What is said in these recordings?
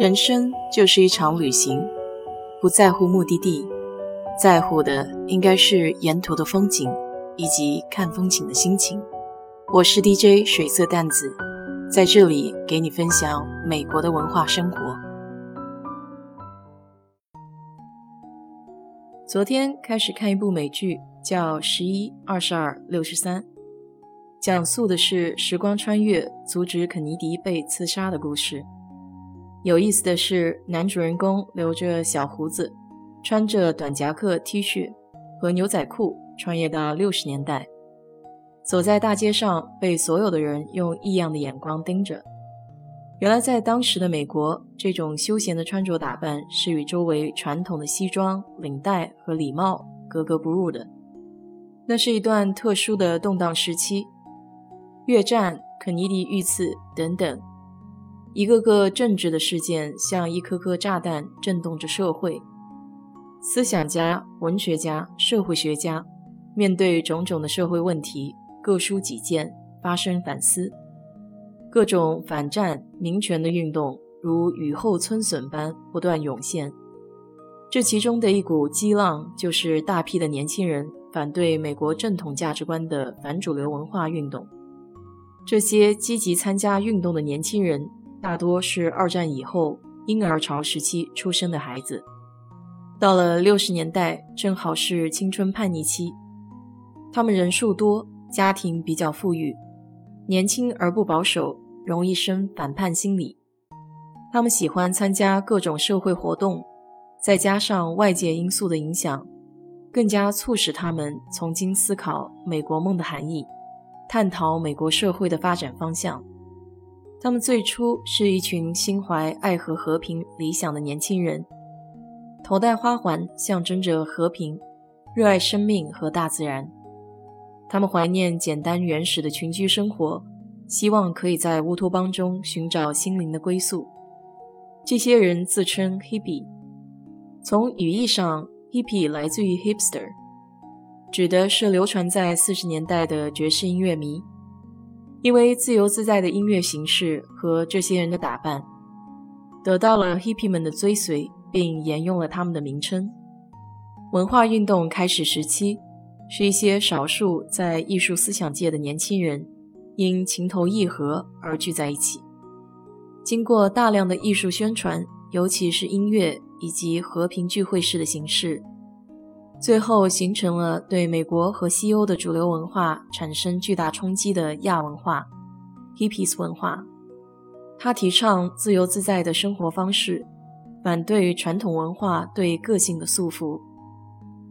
人生就是一场旅行，不在乎目的地，在乎的应该是沿途的风景以及看风景的心情。我是 DJ 水色淡子，在这里给你分享美国的文化生活。昨天开始看一部美剧，叫《十一二十二六十三》，讲述的是时光穿越阻止肯尼迪被刺杀的故事。有意思的是，男主人公留着小胡子，穿着短夹克 T 恤和牛仔裤，穿越到六十年代，走在大街上，被所有的人用异样的眼光盯着。原来，在当时的美国，这种休闲的穿着打扮是与周围传统的西装、领带和礼帽格格不入的。那是一段特殊的动荡时期，越战、肯尼迪遇刺等等。一个个政治的事件像一颗颗炸弹，震动着社会。思想家、文学家、社会学家面对种种的社会问题，各抒己见，发生反思。各种反战、民权的运动如雨后春笋般不断涌现。这其中的一股激浪，就是大批的年轻人反对美国正统价值观的反主流文化运动。这些积极参加运动的年轻人。大多是二战以后婴儿潮时期出生的孩子，到了六十年代，正好是青春叛逆期。他们人数多，家庭比较富裕，年轻而不保守，容易生反叛心理。他们喜欢参加各种社会活动，再加上外界因素的影响，更加促使他们重新思考美国梦的含义，探讨美国社会的发展方向。他们最初是一群心怀爱和和平理想的年轻人，头戴花环象征着和平，热爱生命和大自然。他们怀念简单原始的群居生活，希望可以在乌托邦中寻找心灵的归宿。这些人自称 hippie，从语义上，hippie 来自于 hipster，指的是流传在四十年代的爵士音乐迷。因为自由自在的音乐形式和这些人的打扮，得到了 hippie 们的追随，并沿用了他们的名称。文化运动开始时期，是一些少数在艺术思想界的年轻人，因情投意合而聚在一起。经过大量的艺术宣传，尤其是音乐以及和平聚会式的形式，最后形成了对美国和西欧的主流文化产生巨大冲击的亚文化 （Hippies 文化）。他提倡自由自在的生活方式，反对传统文化对个性的束缚，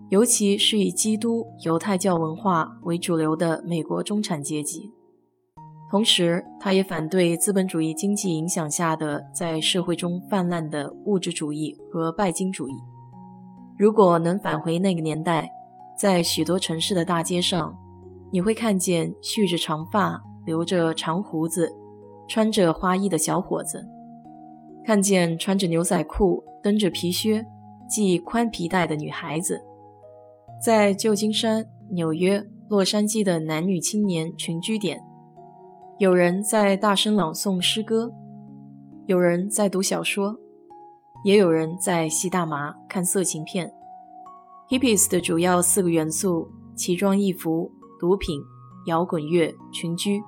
尤其是以基督犹太教文化为主流的美国中产阶级。同时，他也反对资本主义经济影响下的在社会中泛滥的物质主义和拜金主义。如果能返回那个年代，在许多城市的大街上，你会看见蓄着长发、留着长胡子、穿着花衣的小伙子，看见穿着牛仔裤、蹬着皮靴、系宽皮带的女孩子，在旧金山、纽约、洛杉矶的男女青年群居点，有人在大声朗诵诗歌，有人在读小说。也有人在吸大麻、看色情片。Hippies 的主要四个元素：奇装异服、毒品、摇滚乐、群居，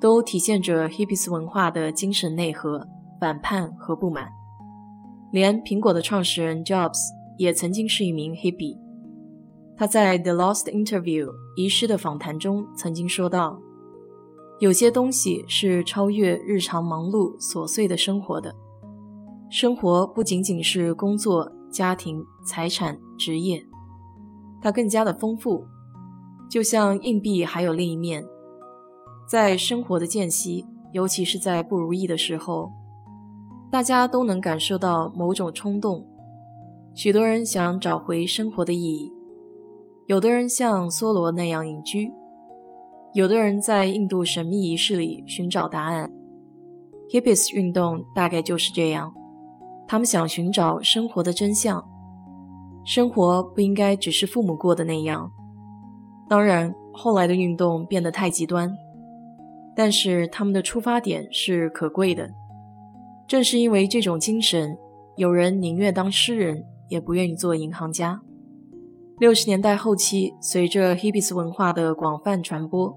都体现着 Hippies 文化的精神内核、反叛和不满。连苹果的创始人 Jobs 也曾经是一名 Hippie。他在《The Lost Interview》遗失的访谈中曾经说道：“有些东西是超越日常忙碌琐碎的生活的。”生活不仅仅是工作、家庭、财产、职业，它更加的丰富。就像硬币还有另一面，在生活的间隙，尤其是在不如意的时候，大家都能感受到某种冲动。许多人想找回生活的意义，有的人像梭罗那样隐居，有的人在印度神秘仪式里寻找答案。Hippies 运动大概就是这样。他们想寻找生活的真相，生活不应该只是父母过的那样。当然，后来的运动变得太极端，但是他们的出发点是可贵的。正是因为这种精神，有人宁愿当诗人，也不愿意做银行家。六十年代后期，随着 hippies 文化的广泛传播，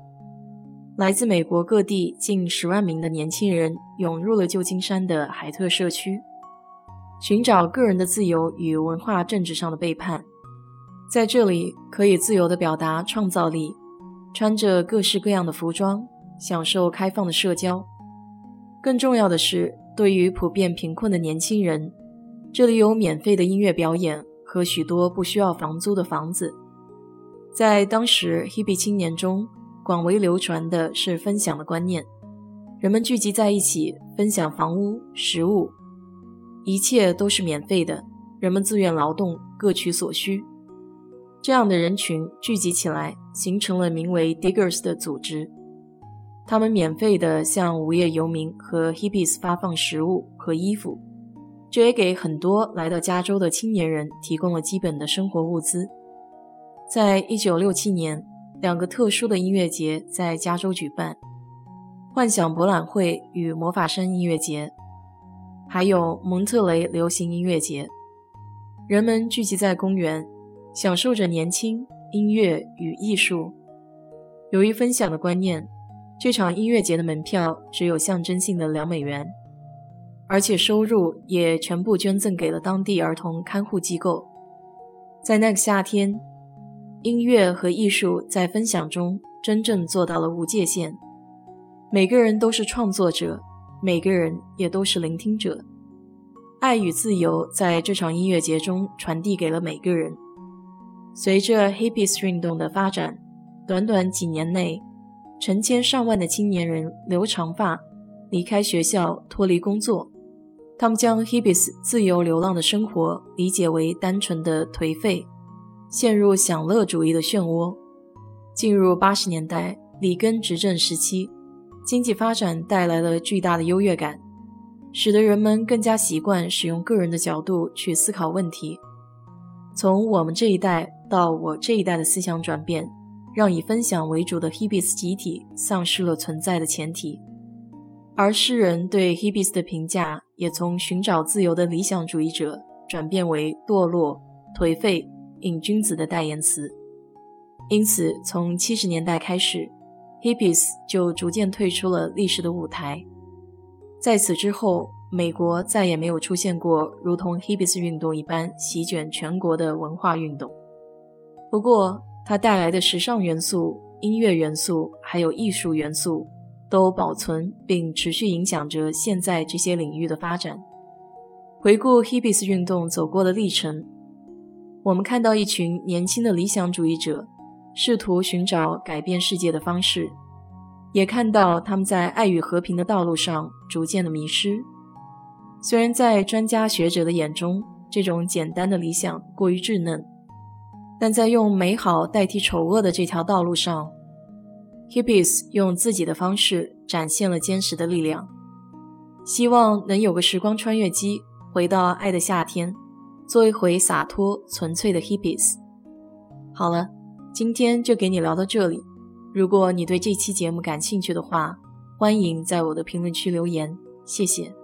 来自美国各地近十万名的年轻人涌入了旧金山的海特社区，寻找个人的自由与文化政治上的背叛。在这里，可以自由地表达创造力，穿着各式各样的服装，享受开放的社交。更重要的是，对于普遍贫困的年轻人，这里有免费的音乐表演。和许多不需要房租的房子，在当时 hippie 青年中广为流传的是分享的观念。人们聚集在一起，分享房屋、食物，一切都是免费的。人们自愿劳动，各取所需。这样的人群聚集起来，形成了名为 Diggers 的组织。他们免费地向无业游民和 hippies 发放食物和衣服。这也给很多来到加州的青年人提供了基本的生活物资。在一九六七年，两个特殊的音乐节在加州举办：幻想博览会与魔法山音乐节，还有蒙特雷流行音乐节。人们聚集在公园，享受着年轻、音乐与艺术。由于分享的观念，这场音乐节的门票只有象征性的两美元。而且收入也全部捐赠给了当地儿童看护机构。在那个夏天，音乐和艺术在分享中真正做到了无界限。每个人都是创作者，每个人也都是聆听者。爱与自由在这场音乐节中传递给了每个人。随着 hippies 运动的发展，短短几年内，成千上万的青年人留长发，离开学校，脱离工作。他们将 hippies 自由流浪的生活理解为单纯的颓废，陷入享乐主义的漩涡。进入八十年代里根执政时期，经济发展带来了巨大的优越感，使得人们更加习惯使用个人的角度去思考问题。从我们这一代到我这一代的思想转变，让以分享为主的 hippies 集体丧失了存在的前提。而诗人对 hippies 的评价也从寻找自由的理想主义者转变为堕落、颓废、瘾君子的代言词。因此，从七十年代开始，hippies 就逐渐退出了历史的舞台。在此之后，美国再也没有出现过如同 hippies 运动一般席卷全国的文化运动。不过，它带来的时尚元素、音乐元素还有艺术元素。都保存并持续影响着现在这些领域的发展。回顾 hippies 运动走过的历程，我们看到一群年轻的理想主义者试图寻找改变世界的方式，也看到他们在爱与和平的道路上逐渐的迷失。虽然在专家学者的眼中，这种简单的理想过于稚嫩，但在用美好代替丑恶的这条道路上。Hippies 用自己的方式展现了坚实的力量，希望能有个时光穿越机，回到爱的夏天，做一回洒脱纯粹的 Hippies。好了，今天就给你聊到这里。如果你对这期节目感兴趣的话，欢迎在我的评论区留言，谢谢。